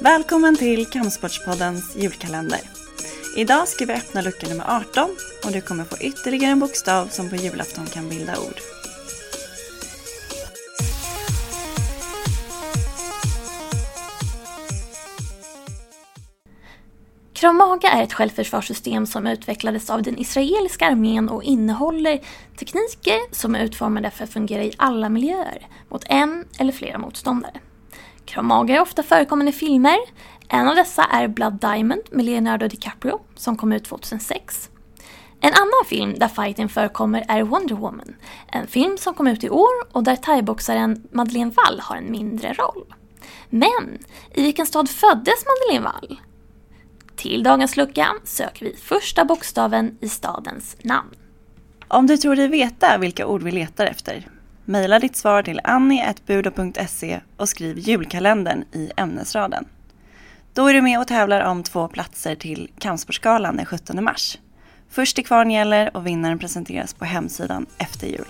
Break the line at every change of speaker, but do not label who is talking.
Välkommen till Kampsportspoddens julkalender. Idag ska vi öppna lucka nummer 18 och du kommer få ytterligare en bokstav som på julafton kan bilda ord.
Krav Maga är ett självförsvarssystem som utvecklades av den israeliska armén och innehåller tekniker som är utformade för att fungera i alla miljöer mot en eller flera motståndare. Kramage är ofta förekommande i filmer. En av dessa är Blood Diamond med Leonardo DiCaprio som kom ut 2006. En annan film där fighting förekommer är Wonder Woman. En film som kom ut i år och där thaiboxaren Madeleine Wall har en mindre roll. Men i vilken stad föddes Madeleine Wall? Till dagens lucka söker vi första bokstaven i stadens namn.
Om du tror dig veta vilka ord vi letar efter, mejla ditt svar till annie.budo.se och skriv julkalendern i ämnesraden. Då är du med och tävlar om två platser till Kampsportsgalan den 17 mars. Först till kvarn gäller och vinnaren presenteras på hemsidan efter jul.